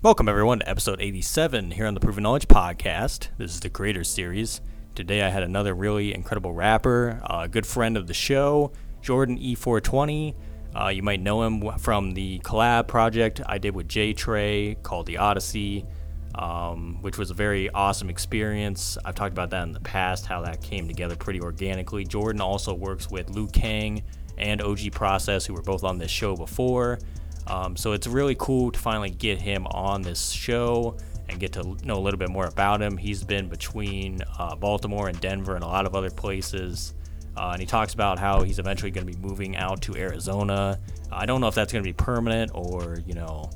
Welcome, everyone, to episode 87 here on the Proven Knowledge Podcast. This is the Creator Series. Today, I had another really incredible rapper, a good friend of the show, Jordan E420. Uh, you might know him from the collab project I did with J Trey called The Odyssey, um, which was a very awesome experience. I've talked about that in the past, how that came together pretty organically. Jordan also works with Lui Kang and OG Process, who were both on this show before. Um, so it's really cool to finally get him on this show and get to know a little bit more about him. He's been between uh, Baltimore and Denver and a lot of other places. Uh, and he talks about how he's eventually going to be moving out to Arizona. I don't know if that's going to be permanent or, you know,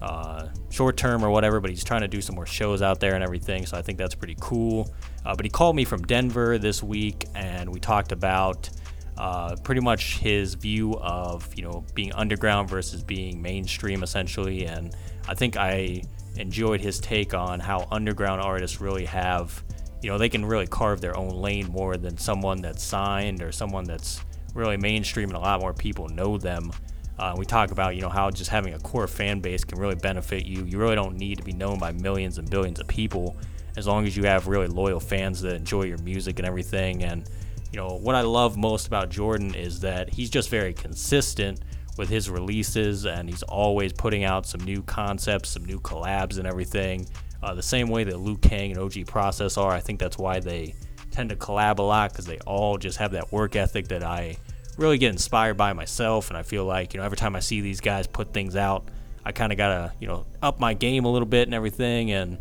uh, short term or whatever, but he's trying to do some more shows out there and everything. So I think that's pretty cool. Uh, but he called me from Denver this week and we talked about uh, pretty much his view of you know being underground versus being mainstream essentially. And i think i enjoyed his take on how underground artists really have you know they can really carve their own lane more than someone that's signed or someone that's really mainstream and a lot more people know them. Uh, we talk about you know how just having a core fan base can really benefit you. You really don't need to be known by millions and billions of people as long as you have really loyal fans that enjoy your music and everything. And you know, what I love most about Jordan is that he's just very consistent with his releases and he's always putting out some new concepts, some new collabs and everything. Uh, the same way that Lui Kang and OG Process are. I think that's why they tend to collab a lot because they all just have that work ethic that I really get inspired by myself. And I feel like, you know, every time I see these guys put things out, I kind of got to, you know, up my game a little bit and everything. And,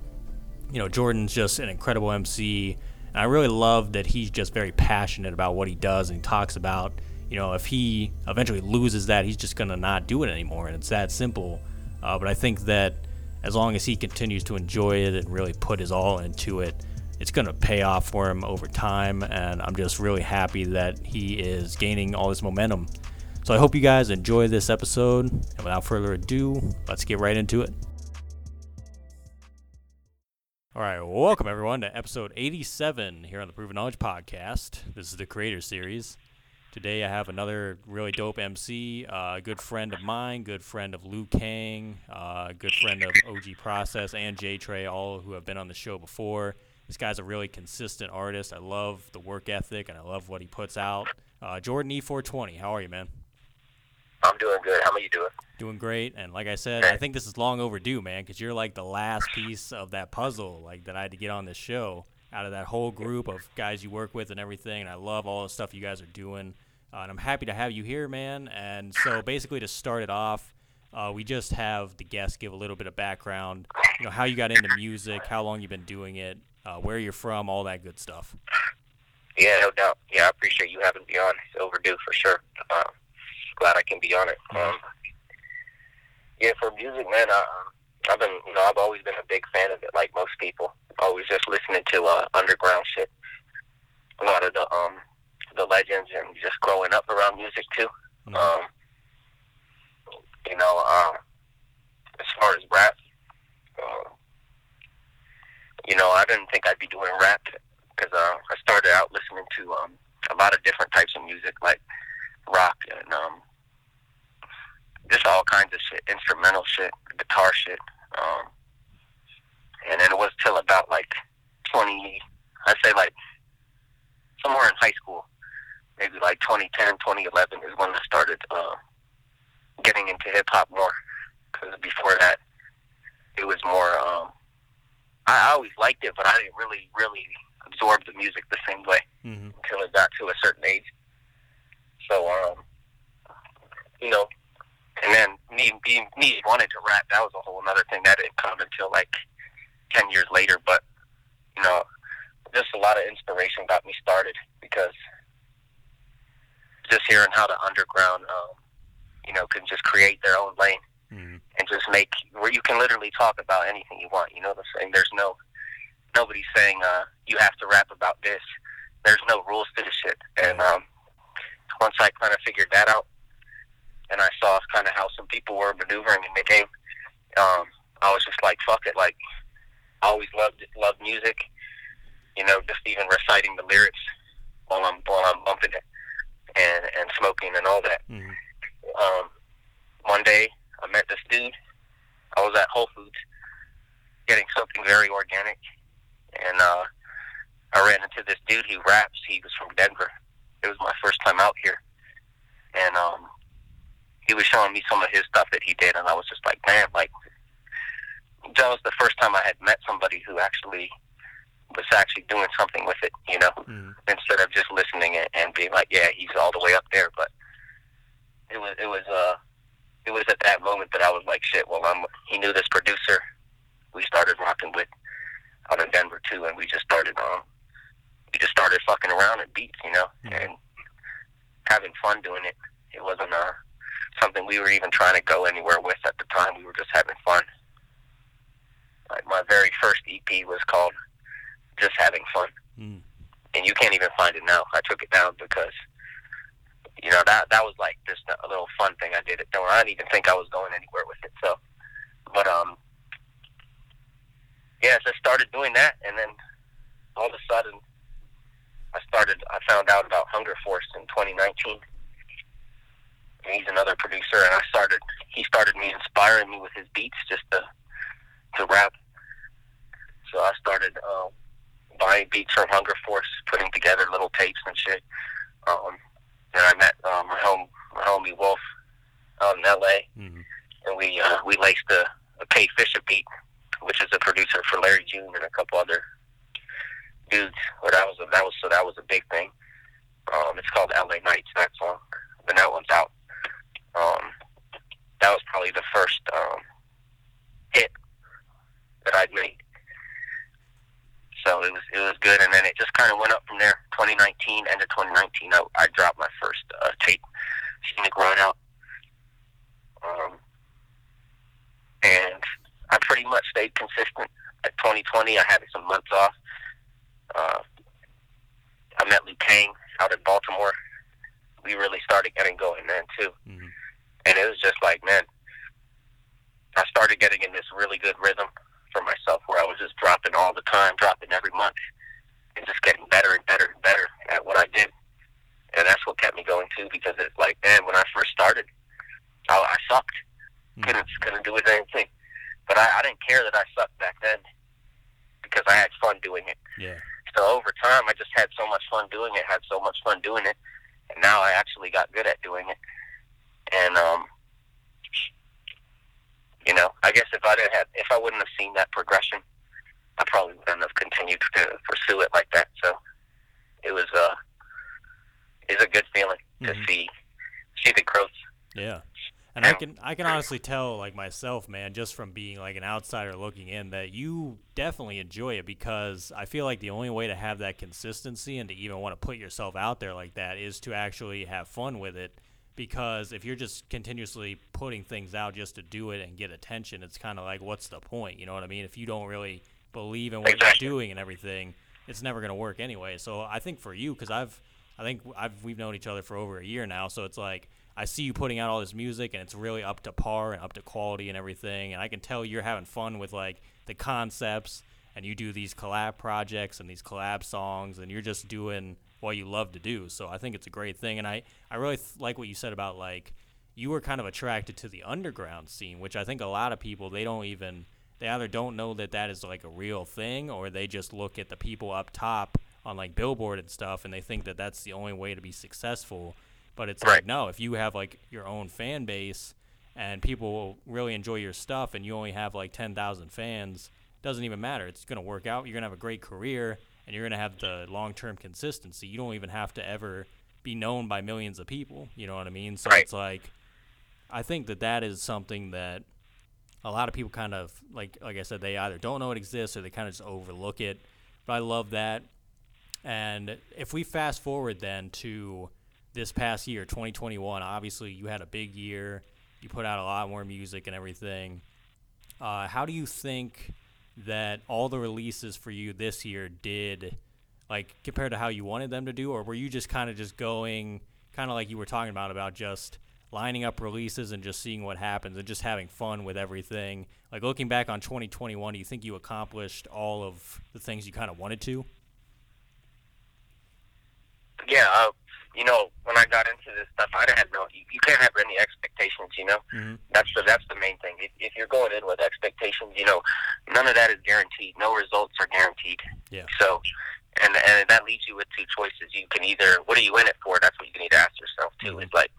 you know, Jordan's just an incredible MC. And I really love that he's just very passionate about what he does and he talks about, you know, if he eventually loses that, he's just going to not do it anymore. And it's that simple. Uh, but I think that as long as he continues to enjoy it and really put his all into it, it's going to pay off for him over time. And I'm just really happy that he is gaining all this momentum. So I hope you guys enjoy this episode. And without further ado, let's get right into it. All right, welcome everyone to episode 87 here on the Proven Knowledge Podcast. This is the Creator Series. Today I have another really dope MC, uh, a uh, good friend of mine, good friend of Lui Kang, uh, good friend of OG Process and J Trey, all who have been on the show before. This guy's a really consistent artist. I love the work ethic and I love what he puts out. Uh, Jordan E420, how are you, man? I'm doing good. How are you doing? Doing great. And like I said, I think this is long overdue, man, because you're like the last piece of that puzzle, like that I had to get on this show out of that whole group of guys you work with and everything. And I love all the stuff you guys are doing. Uh, and I'm happy to have you here, man. And so basically, to start it off, uh, we just have the guests give a little bit of background, you know, how you got into music, how long you've been doing it, uh, where you're from, all that good stuff. Yeah, no doubt. Yeah, I appreciate you having me on. It's overdue for sure. Uh, glad I can be on it. Um, yeah, for music, man, uh, I've been, you know, I've always been a big fan of it, like most people. Always just listening to uh, underground shit. A lot of the um, the legends and just growing up around music too. Mm-hmm. Um, you know, uh, as far as rap, uh, you know, I didn't think I'd be doing rap because uh, I started out listening to um, a lot of different types of music, like rock and um, just all kinds of shit, instrumental shit, guitar shit. Um, and then it was till about like 20, I'd say like somewhere in high school, maybe like 2010, 2011 is when I started uh, getting into hip hop more. Because before that, it was more. Um, I, always liked it, but I didn't really, really absorb the music the same way mm-hmm. until it got to a certain age. So, um, you know, and then me being me wanting to rap, that was a whole other thing that didn't come until like ten years later. But you know, just a lot of inspiration got me started because just hearing how the underground, um, you know, can just create their own lane mm-hmm. and just make where you can literally talk about anything you want. You know the saying? There's no nobody's saying uh, you have to rap about this. There's no rules to the shit. And um, once I kind of figured that out, and I saw kind of how some people were maneuvering in the game, um, I was just like, fuck it. Like, I always loved loved music. You know, just even reciting the lyrics while I'm while I'm bumping it and and smoking and all that. Mm-hmm. Um, one day I met this dude. I was at Whole Foods, getting something very organic, and uh, I ran into this dude who raps. He was from Denver. It was my first time out here, and um, he was showing me some of his stuff that he did, and I was just like, man, like that was the first time I had met somebody who actually was actually doing something with it, you know, Mm. instead of just listening and, and being like, yeah, he's all the way up there. But it was, it was, uh, it was at that moment that I was like, shit. Well, I'm. He knew this producer. We started rocking with out in Denver too, and we just started, um, we just started fucking around at beats, you know, Mhm. and having fun doing it. It wasn't uh something we were even trying to go anywhere with at the time. We were just having fun. Like my very first EP was called "Just Having Fun," Mm. and you can't even find it now. I took it down because you know that that was like just a little fun thing I did. It. I didn't even think I was going anywhere with it. So, but um, yeah, so I started doing that, and then all of a sudden, I started. I found out about Hunger Force in 2019. And he's another producer, and I started. He started me inspiring me with his beats just to to rap. So I started uh, buying beats from Hunger Force, putting together little tapes and shit. Um, and I met um, my home my homie Wolf out in L.A. Mm. and we uh, we laced a, a Pay Fisher beat, which is a producer for Larry June and a couple other dudes. But that was a, that was so that was a big thing. Um, it's called L.A. Nights. That song, but that one's out. Um, that was probably the first um, hit that I'd made. So it was it was good, and then it just kind of went up from there. 2019, end of 2019, I, I dropped my first uh, tape, Scenic Run Out. Um, and I pretty much stayed consistent. At 2020, I had some months off. Uh, I met Lui Kang out in Baltimore. We really started getting going then too, Mm. Just like, man, I started getting in this really good rhythm for myself, where I was just dropping all the time, dropping every month, and just getting better and better and better at what I did. And that's what kept me going too, because it's like, man, when I first started, I, I sucked Mm. couldn't couldn't do anything. But I, I didn't care that I sucked back then because I had fun doing it. Yeah. So over time, I just had so much fun doing it, had so much fun doing it, and now I actually got good at doing it. And um, you know, I guess if I didn't have, if I wouldn't have seen that progression, I probably wouldn't have continued to pursue it like that. So it was uh, it's a good feeling to Mhm. see see the growth. Yeah. And I And- can I can honestly tell like myself, man, just from being like an outsider looking in that you definitely enjoy it because I feel like the only way to have that consistency and to even want to put yourself out there like that is to actually have fun with it because if you're just continuously putting things out just to do it and get attention, it's kind of like what's the point, you know what I mean? If you don't really believe in what Exactly. you're doing and everything, it's never going to work anyway. So I think for you cuz I've I think I've we've known each other for over a year now, so it's like I see you putting out all this music and it's really up to par and up to quality and everything, and I can tell you're having fun with like the concepts and you do these collab projects and these collab songs and you're just doing what you love to do. So I think it's a great thing, and I I really th- like what you said about like you were kind of attracted to the underground scene, which I think a lot of people they don't even they either don't know that that is like a real thing or they just look at the people up top on like Billboard and stuff and they think that that's the only way to be successful. But it's like no, if you have like your own fan base and people will really enjoy your stuff and you only have like 10,000 fans, doesn't even matter. It's going to work out. You're going to have a great career and you're going to have the long-term consistency. You don't even have to ever be known by millions of people, you know what I mean? So Right. it's like I think that that is something that a lot of people kind of like like I said they either don't know it exists or they kind of just overlook it. But I love that. And if we fast forward then to this past year, 2021, obviously you had a big year. You put out a lot more music and everything. Uh, how do you think that all the releases for you this year did, like compared to how you wanted them to do, or were you just kind of just going, kind of like you were talking about, about just lining up releases and just seeing what happens and just having fun with everything? Like looking back on 2021, do you think you accomplished all of the things you kind of wanted to? yeah, uh, you know, when I got into this stuff, I had no. You, you can't have any expectations. You know, Mm-hmm. that's the that's the main thing. If, if you're going in with expectations, you know, none of that is guaranteed. No results are guaranteed. Yeah. So, and and that leaves you with two choices. You can either what are you in it for? That's what you need to ask yourself too. Mhm. Is like,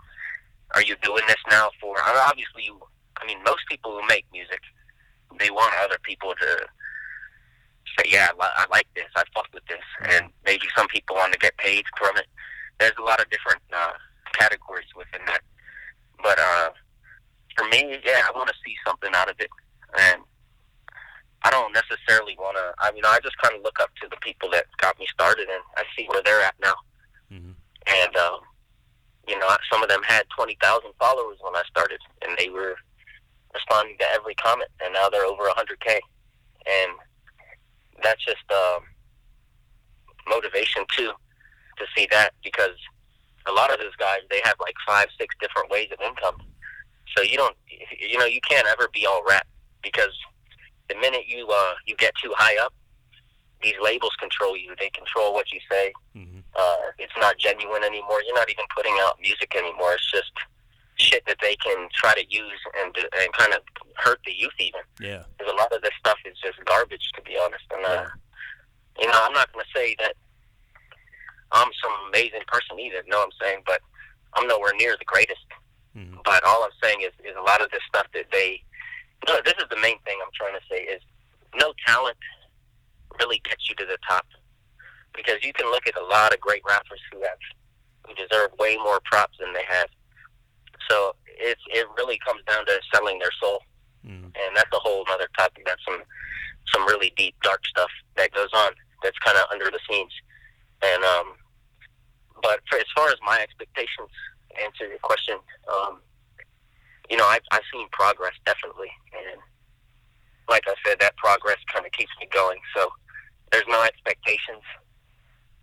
are you doing this now for? I mean, Obviously, you. I mean, most people who make music, they want other people to say, "Yeah, I, li- I like this. I fuck with this," and maybe some people want to get paid from it. There's a lot of different uh, categories within that. But uh, for me, yeah, I want to see something out of it, and I don't necessarily want to. I mean, I just kind of look up to the people that got me started, and I see where they're at now. hmm And um, you know, some of them had twenty thousand followers when I started, and they were responding to every comment, and now they're over hundred k, and that's just um, motivation too to see that because a lot of those guys they have like five, six different ways of income. So you don't, you know, you can't ever be all rap because the minute you uh, you get too high up, these labels control you. They control what you say. hmm Uh, it's not genuine anymore. You're not even putting out music anymore. It's just shit that they can try to use and and kind of hurt the youth even. Yeah. Because a lot of this stuff is just garbage, to be honest. And uh, you know, I'm not to say that I'm some amazing person either. No, I'm saying, but I'm nowhere near the greatest. hmm But all I'm saying is, is a lot of this stuff that they. No, this is the main thing I'm trying to say is no talent really gets you to the top because you can look at a lot of great rappers who have who deserve way more props than they have. So it's it really comes down to selling their soul, hmm and that's a whole other topic. That's some some really deep, dark stuff that goes on. That's kind of under the scenes, and um, but for as far as my expectations, answer your question, um, you know, I've I've seen progress definitely, and like I said, that progress kind of keeps me going. So there's no expectations.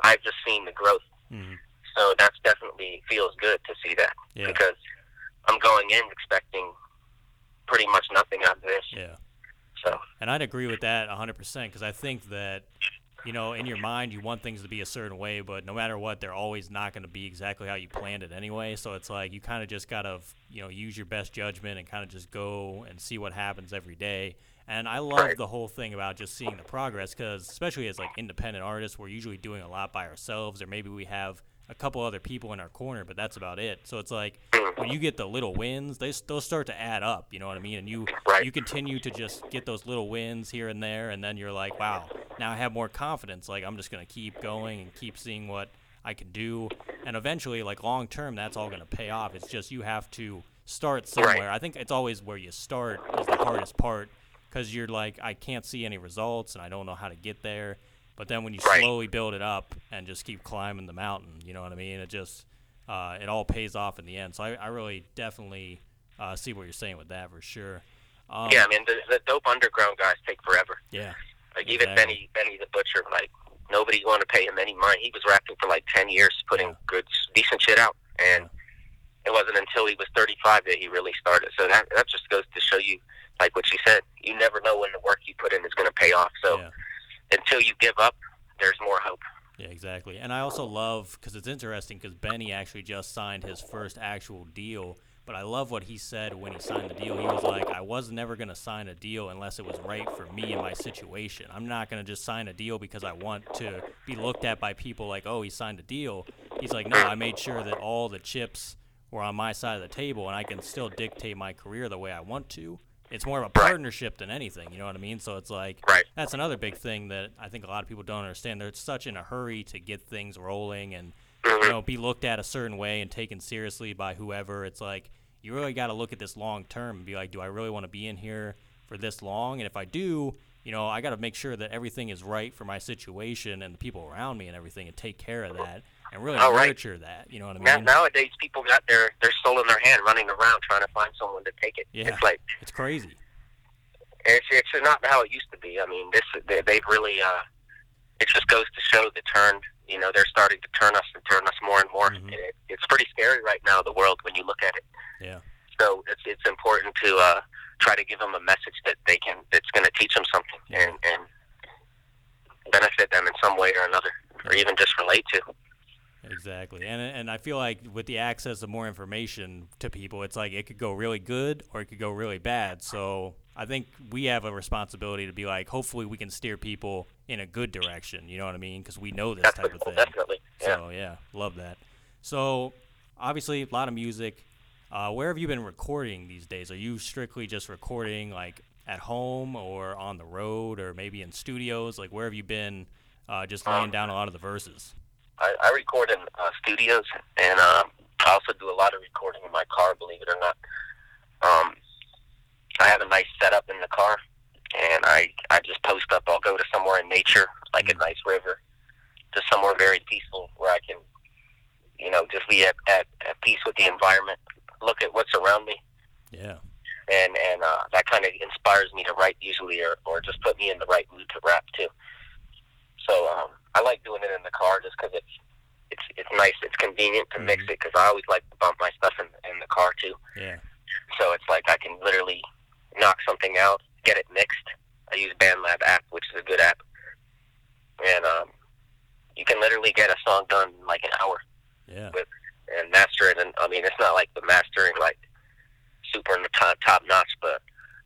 I've just seen the growth, hmm so that's definitely feels good to see that Yeah. because I'm going in expecting pretty much nothing out of this. Yeah. So And I'd agree with that 100% because I think that, you know, in your mind, you want things to be a certain way, but no matter what, they're always not going to be exactly how you planned it anyway. So it's like you kind of just got to, you know, use your best judgment and kind of just go and see what happens every day. And I love Right. the whole thing about just seeing the progress because, especially as like independent artists, we're usually doing a lot by ourselves, or maybe we have a couple other people in our corner, but that's about it. So it's like mm-hmm. when you get the little wins, they s- those start to add up. You know what I mean? And you Right. you continue to just get those little wins here and there, and then you're like, wow, now I have more confidence. Like I'm just gonna keep going and keep seeing what I can do, and eventually, like long term, that's all gonna pay off. It's just you have to start somewhere. I think it's always where you start is the hardest part because you're like, I can't see any results and I don't know how to get there. But then when you Right. slowly build it up and just keep climbing the mountain, you know what I mean? It just uh, it all pays off in the end. So I, I really definitely uh, see what you're saying with that for sure. Um, yeah, I mean the, the dope underground guys take forever. yeah, Like even Exactly. Benny Benny the Butcher, like nobody wanted to pay him any money. He was rapping for like ten years, putting Yeah. good decent shit out, and it wasn't until he was thirty five that he really started. So that that just goes to show you, like what you said, you never know when the work you put in is going to pay off. So yeah. Until you give up, there's more hope. Yeah, exactly. And I also love because it's interesting because Benny actually just signed his first actual deal. But I love what he said when he signed the deal. He was like, I was never going to sign a deal unless it was right for me and my situation. I'm not going to just sign a deal because I want to be looked at by people like, oh, he signed a deal. He's like, no, I made sure that all the chips were on my side of the table and I can still dictate my career the way I want to. It's more of a Right. partnership than anything, you know what I mean? So it's like, Right. that's another big thing that I think a lot of people don't understand. They're such in a hurry to get things rolling and you mm-hmm. know be looked at a certain way and taken seriously by whoever. It's like you really got to look at this long term and be like, do I really want to be in here for this long? And if I do, you know, I got to make sure that everything is right for my situation and the people around me and everything, and take care of that and really Oh, right. nurture that. You know what I Now, mean? nowadays, people got their their soul in their hand, running around trying to find someone to take it. Yeah. It's like It's crazy. it's it's not how it used to be. I mean, this they, they've really. uh It just goes to show the turn. You know, they're starting to turn us and turn us more and more. Mhm. It, it's pretty scary right now, the world, when you look at it. Yeah. So it's it's important to uh try to give them a message that they can that's going to teach them something Yeah. and and benefit them in some way or another, or even just relate to. Exactly, and and I feel like with the access of more information to people, it's like it could go really good or it could go really bad. So I think we have a responsibility to be like, hopefully, we can steer people in a good direction. You know what I mean? Because we know this type of thing. Definitely. Yeah. So yeah, love that. So obviously, a lot of music. Uh, where have you been recording these days? Are you strictly just recording like at home or on the road or maybe in studios? Like where have you been uh, just laying Um, down a lot of the verses? I, I record in uh, studios, and um, I also do a lot of recording in my car. Believe it or not, um, I have a nice setup in the car, and I I just post up. I'll go to somewhere in nature, like a nice river, to somewhere very peaceful where I can, you know, just be at, at, at peace with the environment. Look at what's around me, Yeah. and and uh, that kind of inspires me to write usually, or or just put me in the right mood to rap too. So um, I like doing it in the car just because it's it's it's nice, it's convenient to mix Mhm. it because I always like to bump my stuff in in the car too. Yeah. So it's like I can literally knock something out, get it mixed. I use BandLab app, which is a good app, and um, you can literally get a song done in like an hour Yeah. and master it. And I mean, it's not like the mastering like super top top notch, but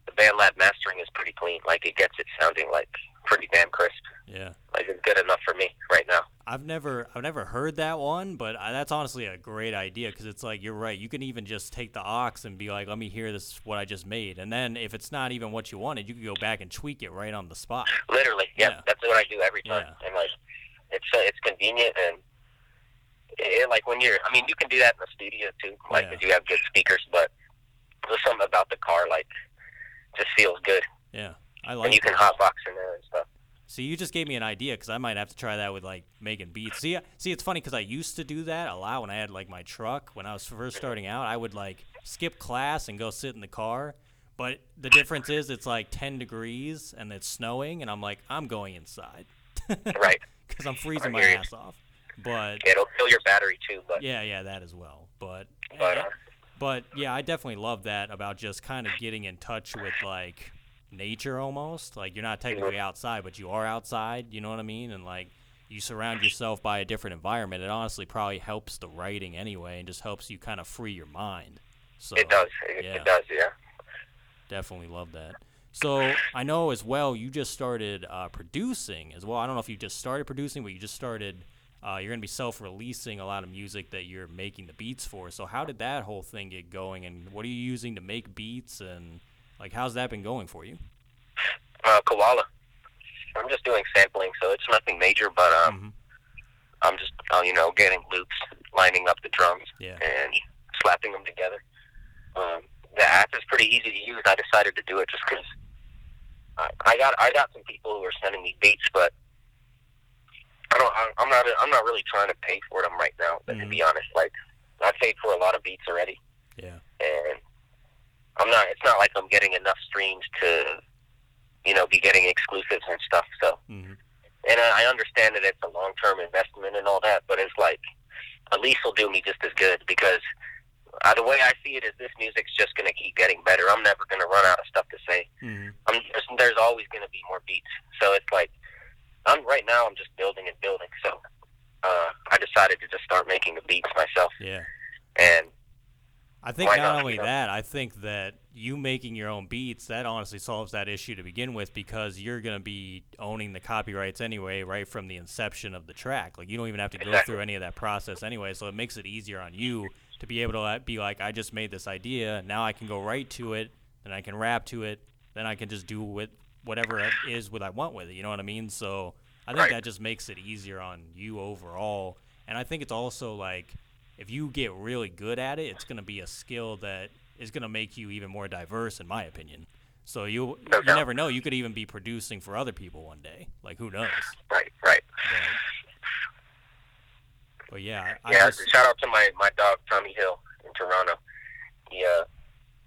the BandLab mastering is pretty clean. Like it gets it sounding like pretty damn crisp. Yeah. Like it's good enough for me right now. I've never I've never heard that one, but I, that's honestly a great idea because it's like you're right. You can even just take the aux and be like, "Let me hear this what I just made," and then if it's not even what you wanted, you can go back and tweak it right on the spot. Literally, yeah, Yeah. that's what I do every time. Yeah. And like, it's uh, it's convenient and it, like when you're. I mean, you can do that in the studio too, like Yeah. if you have good speakers. But there's something about the car, like, just feels good, Yeah, I and like. you can hotbox in there and stuff. So you just gave me an idea because I might have to try that with like making beats. See, see, it's funny because I used to do that a lot when I had like my truck when I was first starting out. I would like skip class and go sit in the car. But the difference is it's like 10 degrees and it's snowing, and I'm like, I'm going inside. Right. Because I'm freezing my ass off. But It'll fill your battery too, but yeah, yeah, that as well. But but uh, but yeah, I definitely love that about just kind of getting in touch with like nature almost. Like you're not technically outside, but you are outside, you know what I mean? And like you surround yourself by a different environment. It honestly probably helps the writing anyway and just helps you kind of free your mind. So it does. It, yeah. it does. Yeah. Definitely love that. So I know as well you just started uh, producing as well. I don't know if you just started producing, but you just started. Uh, you're gonna be self-releasing a lot of music that you're making the beats for. So how did that whole thing get going, and what are you using to make beats, and like how's that been going for you? Uh, koala. I'm just doing sampling, so it's nothing major, but um, Mhm. I'm just uh, you know getting loops, lining up the drums, Yeah. and slapping them together. Um, the app is pretty easy to use. I decided to do it just because I, I got I got some people who are sending me beats, but I don't. I, I'm not. I'm not really trying to pay for them right now. But to Mhm. be honest, like I paid for a lot of beats already, Yeah. and I'm not. It's not like I'm getting enough streams to, you know, be getting exclusives and stuff. So hmm and I I understand that it's a long term investment and all that, but it's like at least will do me just as good because uh, the way I see it is this music's just going to keep getting better. I'm never going to run out of stuff to say. hmm I'm there's, there's always going to be more beats. So it's like I'm right now. I'm just building and building. So uh, I decided to just start making the beats myself, Yeah. and I think Why not not, only you know? that, I think that you making your own beats that honestly solves that issue to begin with because you're gonna be owning the copyrights anyway, right from the inception of the track. Like you don't even have to go through any of that process anyway, so it makes it easier on you to be able to be like, I just made this idea, now I can go right to it, then I can rap to it, then I can just do with whatever it is what I want with it. You know what I mean? So I think Right. that just makes it easier on you overall, and I think it's also like if you get really good at it, it's going to be a skill that is going to make you even more diverse, in my opinion. So you No you doubt. never know. You could even be producing for other people one day. Like who knows? right, right. But, but yeah, I Yeah, just, shout out to my my dog Tommy Hill in Toronto. He uh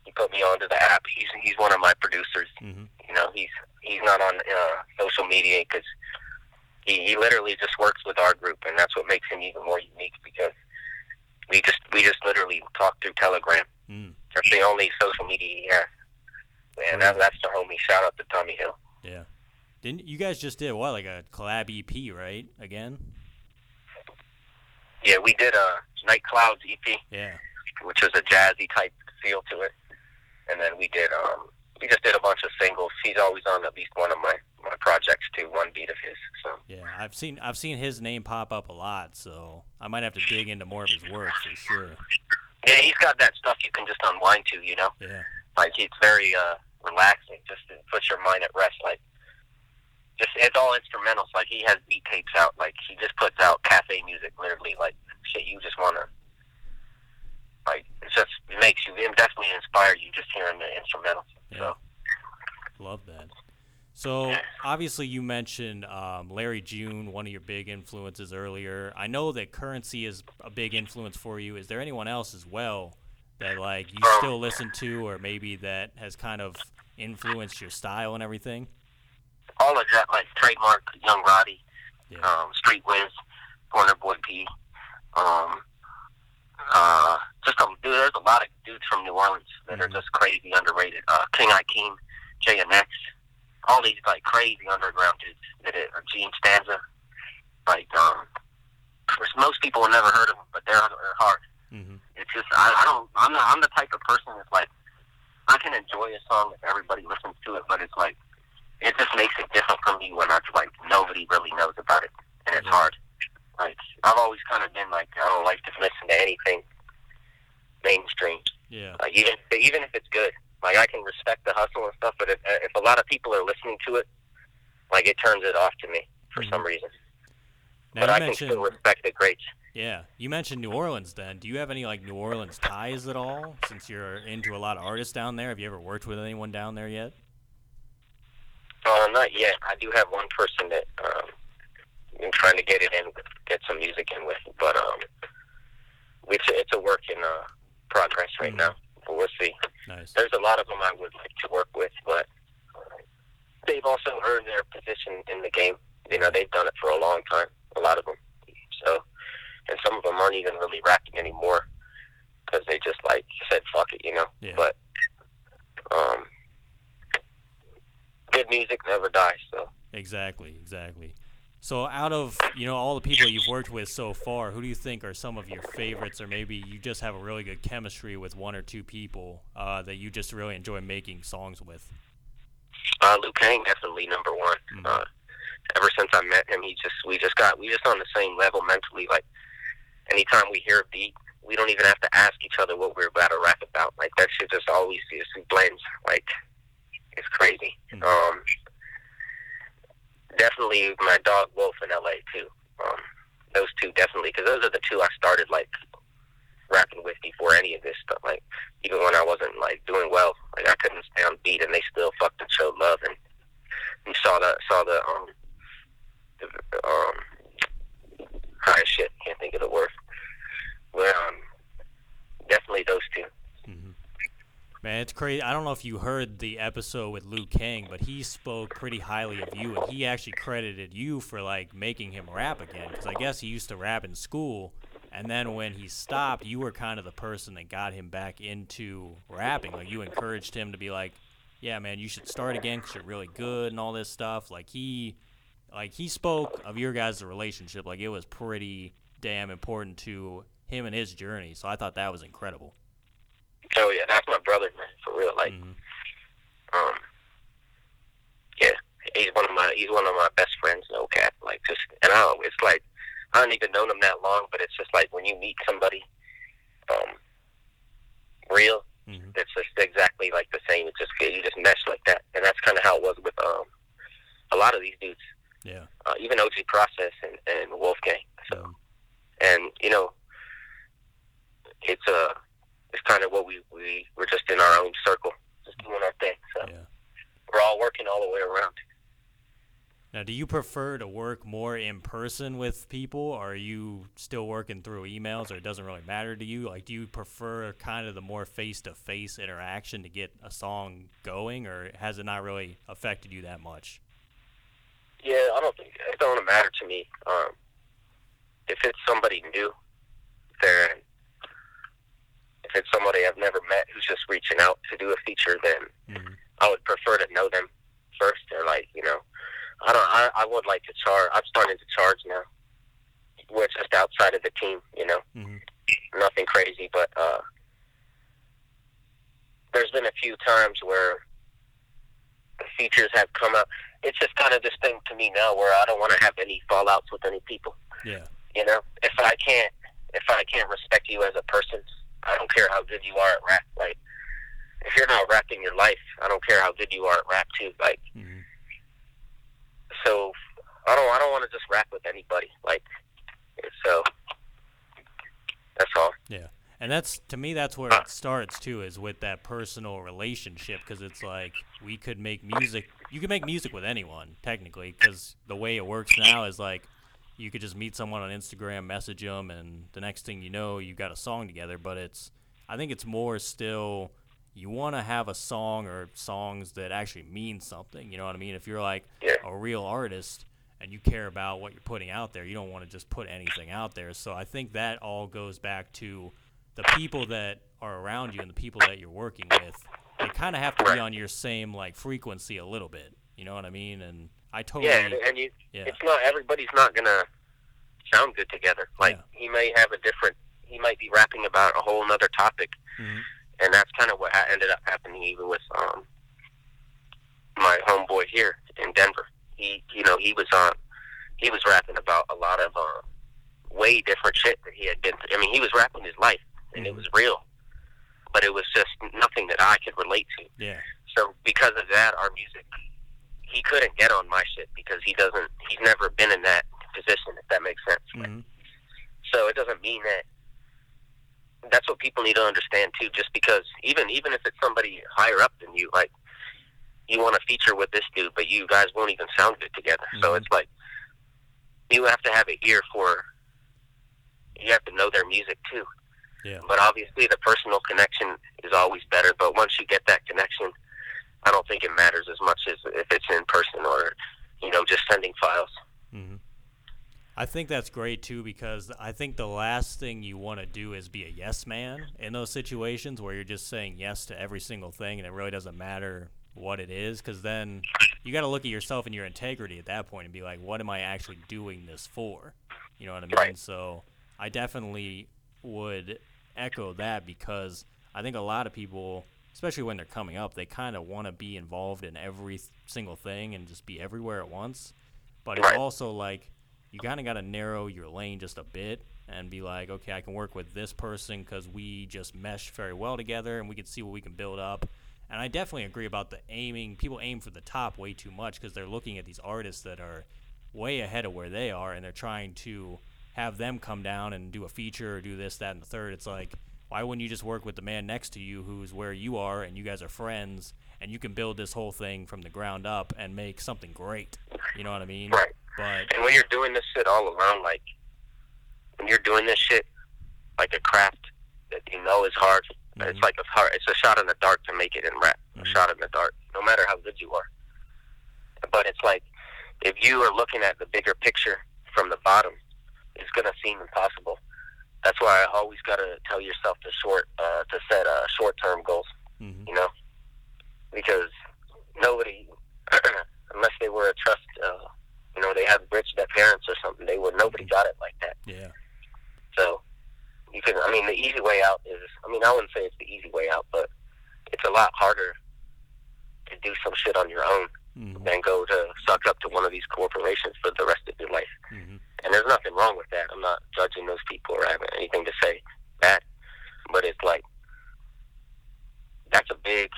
he put me onto the app. He's he's one of my producers. mhm. You know, he's he's not on uh, social media because he, he literally just works with our group, and that's what makes him even more unique because we just we just literally talk through Telegram. Mm, That's the only social media he has. And that, that's the homie. Shout out to Tommy Hill. yeah. Didn't you guys just did what like a collab EP, right? Again? Yeah, we did a Night Clouds EP, Yeah. which was a jazzy type feel to it, and then we did um we just did a bunch of singles. He's always on at least one of my my projects too, one beat of his. So Yeah, I've seen I've seen his name pop up a lot, so I might have to dig into more of his work for sure. yeah, he's got that stuff you can just unwind to, you know. Yeah. Like it's very uh relaxing, just to put your mind at rest. Like just it's all instrumentals. Like he has beat tapes out. Like he just puts out cafe music, literally. Like shit, you just wanna. Like it just it makes you it definitely inspire you just hearing the instrumentals. Yeah. So Love that. So obviously you mentioned um, Larry June, one of your big influences earlier. I know that Currency is a big influence for you. Is there anyone else as well that like you still listen to, or maybe that has kind of influenced your style and everything? all of that, like trademark, Young Roddy, Yeah. um, Street Wiz, Corner Boy P, um, uh, just a dude. There's a lot of dudes from New Orleans that are Mhm. just crazy underrated. Uh, King Akeem, JNX, all these like crazy underground dudes that it, or Gene Stanza, like um, most people have never heard of them, but they're, they're hard. hmm It's just I, I don't I'm not I'm the type of person that's like I can enjoy a song if everybody listens to it, but it's like it just makes it different for me when I like nobody really knows about it and it's Yeah. hard. Like I've always kind of been like I don't like to listen to anything mainstream. Yeah. Like even even if it's good, like I can respect the hustle and stuff, but if if a lot of people are listening to it, like it turns it off to me for Mhm. some reason. Now but I can still respect the greats. yeah, you mentioned New Orleans. Then do you have any like New Orleans ties at all? Since you're into a lot of artists down there, have you ever worked with anyone down there yet? Uh, not yet. I do have one person that um, I'm trying to get it in, with, get some music in with, but um, it's a, it's a work in uh, progress right Mhm. now. But we'll see. Nice. There's a lot of them I would like to work with, but they've also earned their position in the game. You know, they've done it for a long time. A lot of them. So, and some of them aren't even really rapping anymore because they just like said fuck it, you know. Yeah. But um, good music never dies. So. Exactly, exactly. So, out of you know all the people you've worked with so far, who do you think are some of your favorites, or maybe you just have a really good chemistry with one or two people uh, that you just really enjoy making songs with? Uh, Lui Kang definitely number one. Mhm. Uh, ever since I met him, he just we just got we just on the same level mentally. Like anytime we hear a beat, we don't even have to ask each other what we're about to rap about. Like that shit just always just blends. Like it's crazy. Mhm. Um, definitely my dog Wolf in L.A. too. Um, those two definitely because those are the two I started like rapping with before any of this stuff. Like even when I wasn't like doing well, like I couldn't stay on beat, and they still fucking showed love and you saw the saw the um the, um high shit. Can't think of the word. Well, um, definitely those two. Man, it's crazy. I don't know if you heard the episode with Lui Kang, but he spoke pretty highly of you, and he actually credited you for like making him rap again. Because I guess he used to rap in school, and then when he stopped, you were kind of the person that got him back into rapping. Like you encouraged him to be like, "Yeah, man, you should start again because you're really good and all this stuff." Like he, like he spoke of your guys' relationship like it was pretty damn important to him and his journey. So I thought that was incredible. Oh yeah, that's my brother, man, for real. Like, Mhm. um, yeah, he's one of my he's one of my best friends. No cap, like just and I don't. It's like I don't even known him that long, but it's just like when you meet somebody, um, real, Mhm. it's just exactly like the same. It's just you just mesh like that, and that's kind of how it was with um a lot of these dudes, Yeah. uh, even OG Process and, and Wolfgang. So, Um, and you know, it's uh, it's kind of what we we we're just in our own circle, just doing our thing. So yeah. we're all working all the way around. Now, do you prefer to work more in person with people, or are you still working through emails, or it doesn't really matter to you? Like, do you prefer kind of the more face-to-face interaction to get a song going, or has it not really affected you that much? Yeah, I don't think it don't matter to me. Um, if it's somebody new, then if it's somebody I've never met who's just reaching out to do a feature, then Mm-hmm. I would prefer to know them first. Or like, you know, I don't. I, I would like to charge. I'm starting to charge now. We're just outside of the team, you know, Mm-hmm. nothing crazy. But uh, there's been a few times where the features have come out. It's just kind of this thing to me now where I don't want to have any fallouts with any people. Yeah. You know, if I can't if I can't respect you as a person, I don't care how good you are at rap. Like, if you're not rapping your life, I don't care how good you are at rap too. Like, hmm so I don't I don't want to just rap with anybody. Like, so that's all. Yeah. And that's to me that's where it starts too is with that personal relationship because it's like we could make music you can make music with anyone technically because the way it works now is like you could just meet someone on Instagram message them and the next thing you know you've got a song together but it's I think it's more still you want to have a song or songs that actually mean something you know what I mean if you're like Yeah. a real artist and you care about what you're putting out there you don't want to just put anything out there so I think that all goes back to the people that are around you and the people that you're working with, they kind of have to be on your same like frequency a little bit. You know what I mean? And I totally, Yeah, and, and you, yeah, it's not everybody's not gonna sound good together. Like Yeah. he may have a different, he might be rapping about a whole other topic, Mhm. and that's kind of what ha- ended up happening even with um my homeboy here in Denver. He, you know, he was on, he was rapping about a lot of um way different shit that he had been. Through. I mean, he was rapping his life, and it Mhm. was real, but it was just nothing that I could relate to. yeah, So because of that, our music, he couldn't get on my shit because he doesn't. He's never been in that position. If that makes sense. hmm So it doesn't mean that. That's what people need to understand too. Just because even even if it's somebody higher up than you, like you want to feature with this dude, but you guys won't even sound good together. So Mhm. it's like you have to have an ear for. You have to know their music too. yeah, But obviously, the personal connection is always better. But once you get that connection, I don't think it matters as much as if it's in person or, you know, just sending files. hmm I think that's great too because I think the last thing you want to do is be a yes man in those situations where you're just saying yes to every single thing and it really doesn't matter what it is because then you got to look at yourself and your integrity at that point and be like, what am I actually doing this for? You know what I mean? Right. So I definitely would echo that because I think a lot of people, especially when they're coming up, they kind of want to be involved in every single thing and just be everywhere at once. But it's Right. also like you kind of got to narrow your lane just a bit and be like, okay, I can work with this person because we just mesh very well together and we can see what we can build up. And I definitely agree about the aiming. People aim for the top way too much because they're looking at these artists that are way ahead of where they are and they're trying to have them come down and do a feature or do this, that, and the third. It's like, why wouldn't you just work with the man next to you who's where you are and you guys are friends and you can build this whole thing from the ground up and make something great? You know what I mean? Right. But And when you're doing this shit all around, like when you're doing this shit like a craft that you know is hard, Mhm. it's like a hard. It's a shot in the dark to make it in rap. A Mhm. shot in the dark, no matter how good you are. But it's like if you are looking at the bigger picture from the bottom, it's gonna seem impossible. That's why I always gotta tell yourself to short uh, to set uh, short term goals. mhm. you know, because nobody, unless they were a trust, uh, you know, they had rich their parents or something, they would nobody got it like that. yeah, So you can, I mean, the easy way out is, I mean, I wouldn't say it's the easy way out, but it's a lot harder to do some shit on your own mhm, than go to suck up to one of these corporations for the rest of your life. mhm. And there's nothing wrong with that. I'm not judging those people or having anything to say bad, but it's like that's a big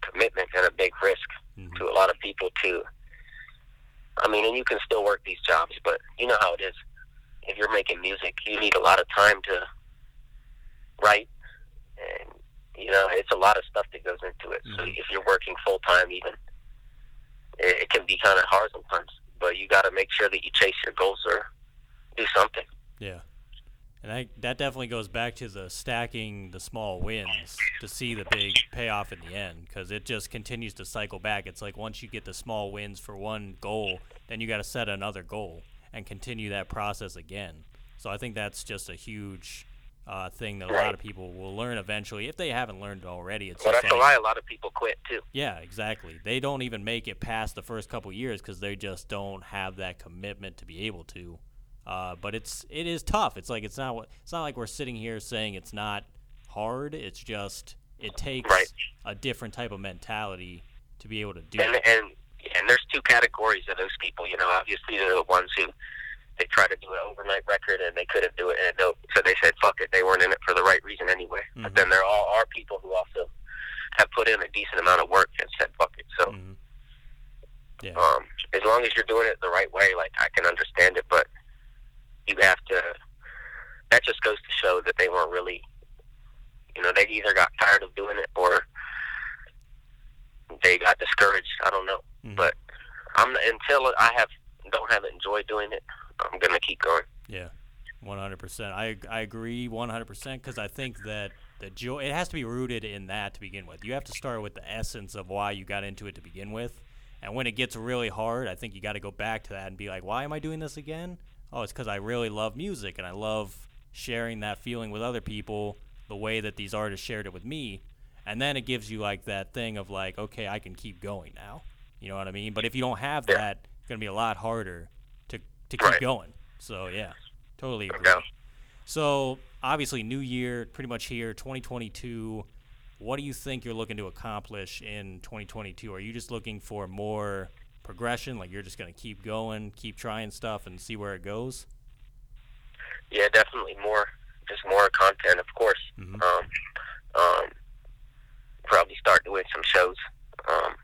commitment and a big risk Mhm. to a lot of people too. I mean, and you can still work these jobs, but you know how it is. If you're making music, you need a lot of time to write, and you know it's a lot of stuff that goes into it. So Mhm. if you're working full time, even it, it can be kind of hard sometimes. But you got to make sure that you chase your goals or do something. Yeah. And I, that definitely goes back to the stacking the small wins to see the big payoff in the end because it just continues to cycle back. It's like once you get the small wins for one goal, then you got to set another goal and continue that process again. So I think that's just a huge uh, thing that a lot of people will learn eventually if they haven't learned it already. It's Well, just that's like, why a lot of people quit too. yeah, exactly. They don't even make it past the first couple years because they just don't have that commitment to be able to. Uh, but it's it is tough. It's like it's not it's not like we're sitting here saying it's not hard. It's just it takes Right. a different type of mentality to be able to do and it. and and there's two categories of those people. You know, obviously they're the ones who they try to do an overnight record and they couldn't do it, and no, so they said fuck it. They weren't in it for the right reason anyway. But Mhm. then there all are people who also have put in a decent amount of work and said fuck it. So Mhm. Yeah. um, as long as you're doing it the right way, like I can understand it, but you have to. That just goes to show that they weren't really, you know, they either got tired of doing it or they got discouraged. I don't know, Mhm. but I'm until I have don't have enjoyed doing it. I'm gonna keep going. Yeah, one hundred percent. I I agree one hundred percent because I think that the joy it has to be rooted in that to begin with. You have to start with the essence of why you got into it to begin with, and when it gets really hard, I think you got to go back to that and be like, why am I doing this again? Oh, it's because I really love music and I love sharing that feeling with other people the way that these artists shared it with me, and then it gives you like that thing of like, okay, I can keep going now. You know what I mean? But if you don't have that, it's gonna be a lot harder to to keep Right. going. So yeah, totally agree. doubt. So obviously, new year, pretty much here, 2022. What do you think you're looking to accomplish in 2022? Are you just looking for more progression? Like you're just gonna keep going, keep trying stuff, and see where it goes? Yeah, definitely more, just more content, of course. Mhm. Um, um, probably start doing some shows, um,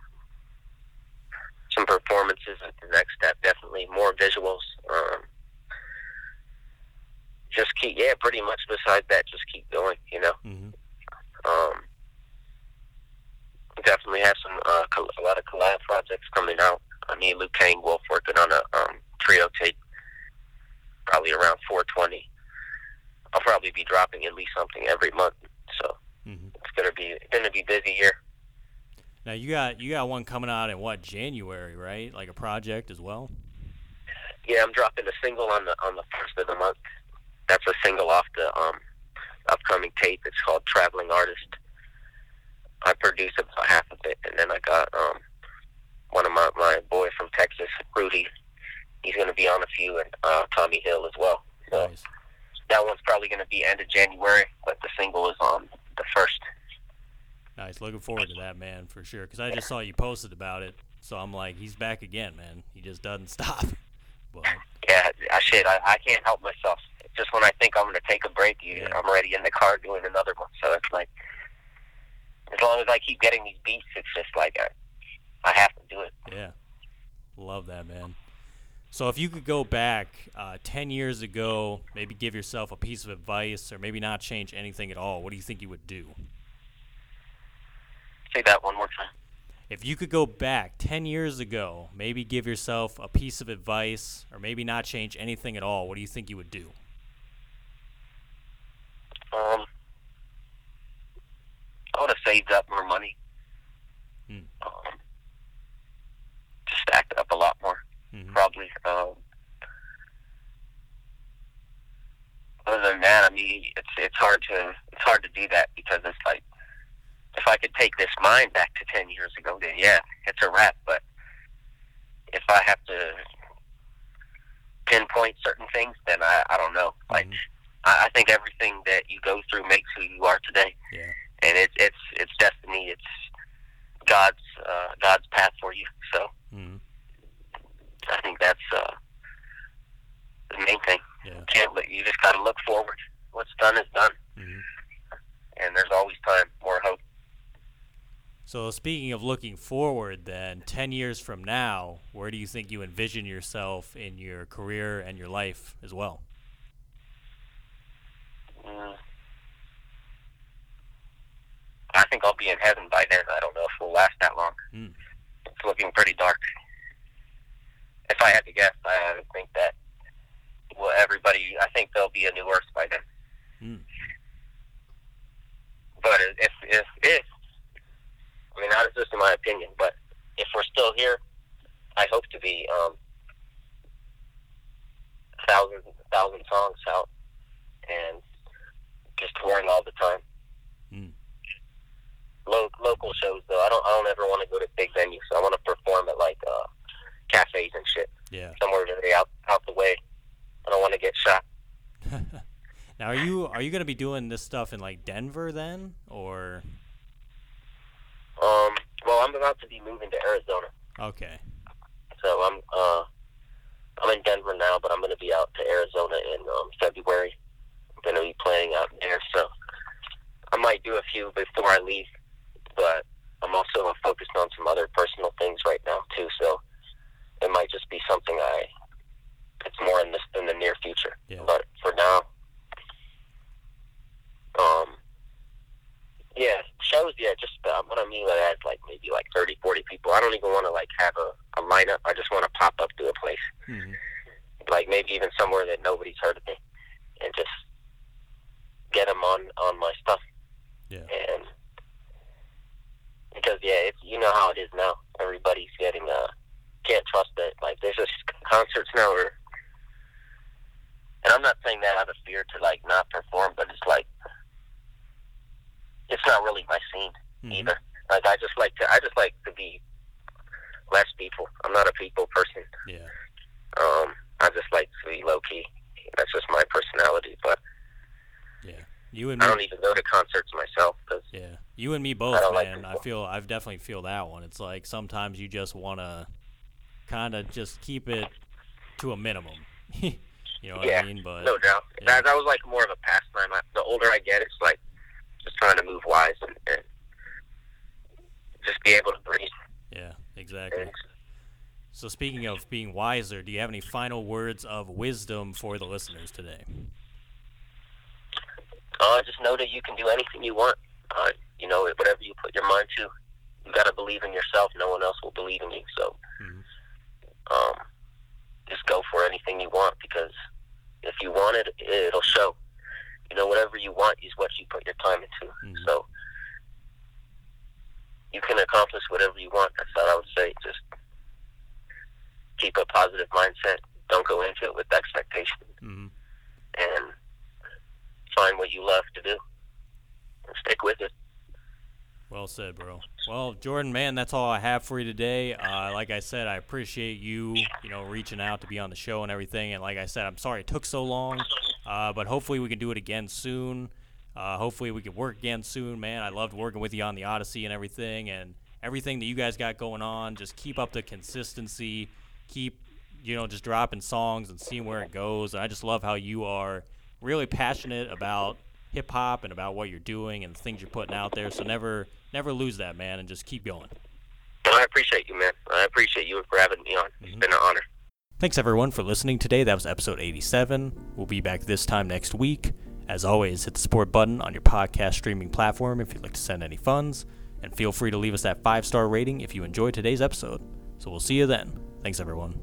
some performances at the next step. Definitely more visuals. Um, just keep, yeah, pretty much. Besides that, just keep going. You know, Mm-hmm. um, definitely have some uh, a lot of collab projects coming out. I mean, Lui Kang Wolf working on a um, trio tape, probably around 420. I'll probably be dropping at least something every month, so Mm-hmm. it's gonna be gonna be busy here. Now you got you got one coming out in what January, right? Like a project as well. Yeah, I'm dropping a single on the on the first of the month. That's a single off the um, upcoming tape. It's called Traveling Artist. I produce about half of it, and then I got um, one of my my boy from Texas, Rudy. He's gonna be on a few, and uh, Tommy Hill as well. So Nice. that one's probably gonna be end of January, but the single is on the first. Nice. Looking forward to that, man, for sure. Because I just saw you posted about it, so I'm like, he's back again, man. He just doesn't stop. But Yeah, I shit. I, I can't help myself. Just when I think I'm gonna take a break, you, Yeah. I'm already in the car doing another one. So it's like, as long as I keep getting these beats, it's just like I, I have to do it. Yeah. Love that, man. So if you could go back uh, 10 years ago, maybe give yourself a piece of advice or maybe not change anything at all, what do you think you would do? Say that one more time. If you could go back 10 years ago, maybe give yourself a piece of advice or maybe not change anything at all, what do you think you would do? Um, I would have saved up more money. Hmm. Um, just stacked up a lot more, Mhm. probably. Um, other than that, I mean, it's it's hard to it's hard to do that because it's like if I could take this mind back to ten years ago, then yeah, it's a wrap. But if I have to pinpoint certain things, then I I don't know. Like Mhm. I, I think everything that you go through makes who you are today, Yeah. and it's it's it's destiny. It's God's uh, God's path for you. So Mhm. I think that's uh, the main thing. Yeah. Can't let you just got to look forward. What's done is done, Mhm. and there's always time, more hope. So speaking of looking forward, then 10 years from now, where do you think you envision yourself in your career and your life as well? Mm. I think I'll be in heaven by then. I don't know if we'll last that long. Mm. It's looking pretty dark. If I had to guess, I would think that well, everybody. I think there'll be a new Earth by then. Mm. But if if if I mean, that is just in my opinion. But if we're still here, I hope to be um, thousands thousand songs out and just touring all the time. Mm. Lo- local shows though, I don't I don't ever want to go to big venues. I want to perform at like uh, cafes and shit Yeah. somewhere very out out the way. I don't want to get shot. now, are you are you gonna be doing this stuff in like Denver then, or Um, well, I'm about to be moving to Arizona. Okay. So I'm uh, I'm in Denver now, but I'm going to be out to Arizona in um, February. I'm going to be playing out there, so I might do a few before I leave. But I'm also focused on some other personal things right now too, so it might just be something I. It's more in the in the near future. Yeah. But for now, um, yeah, shows. Yeah, just uh, what I mean by that, like maybe like 30, 40 people. I don't even want to like have a, a lineup. I just want to pop up to a place, hmm like maybe even somewhere that nobody's heard of me, and just get them on on my stuff. Yeah. And because yeah, it's you know how it is now. Everybody's getting uh can't trust it. Like there's just concerts now where, and I'm not saying that out of fear to like not perform, but it's like it's not really my scene Mhm. either. Like I just like to I just like to be less people. I'm not a people person. Yeah. Um, I just like to be low key. That's just my personality. But Yeah. You and I don't even go to concerts myself because Yeah, you and me both, like man. I feel I definitely feel that one. It's like sometimes you just want to kind of just keep it to a minimum. you know what Yeah, I mean? But no doubt. yeah. That, that was like more of a pastime. I, the older I get, it's like just trying to move wise and, and just be able to breathe. yeah, exactly. And So speaking of being wiser, do you have any final words of wisdom for the listeners today? uh, just know that you can do anything you want. Uh, you know, whatever you put your mind to, you got to believe in yourself. No one else will believe in you. So, Mhm. um, just go for anything you want because if you want it, it'll show. You know, whatever you want is what you put your time into. Mhm. So, you can accomplish whatever you want. That's all I would say. Just keep a positive mindset. Don't go into it with expectation, hmm and find what you love to do and stick with it. Well said, bro. Well, Jordan, man, that's all I have for you today. Uh, like I said, I appreciate you, you know, reaching out to be on the show and everything. And like I said, I'm sorry it took so long, uh, but hopefully we can do it again soon. Uh, hopefully we can work again soon, man. I loved working with you on the Odyssey and everything, and everything that you guys got going on. Just keep up the consistency. Keep, you know, just dropping songs and seeing where it goes. And I just love how you are really passionate about hip hop and about what you're doing and the things you're putting out there. So never, never lose that, man, and just keep going. I appreciate you, man. I appreciate you for having me on. It's Mhm. been an honor. Thanks everyone for listening today. That was episode 87. We'll be back this time next week. As always, hit the support button on your podcast streaming platform if you'd like to send any funds, and feel free to leave us that five star rating if you enjoyed today's episode. So we'll see you then. Thanks everyone.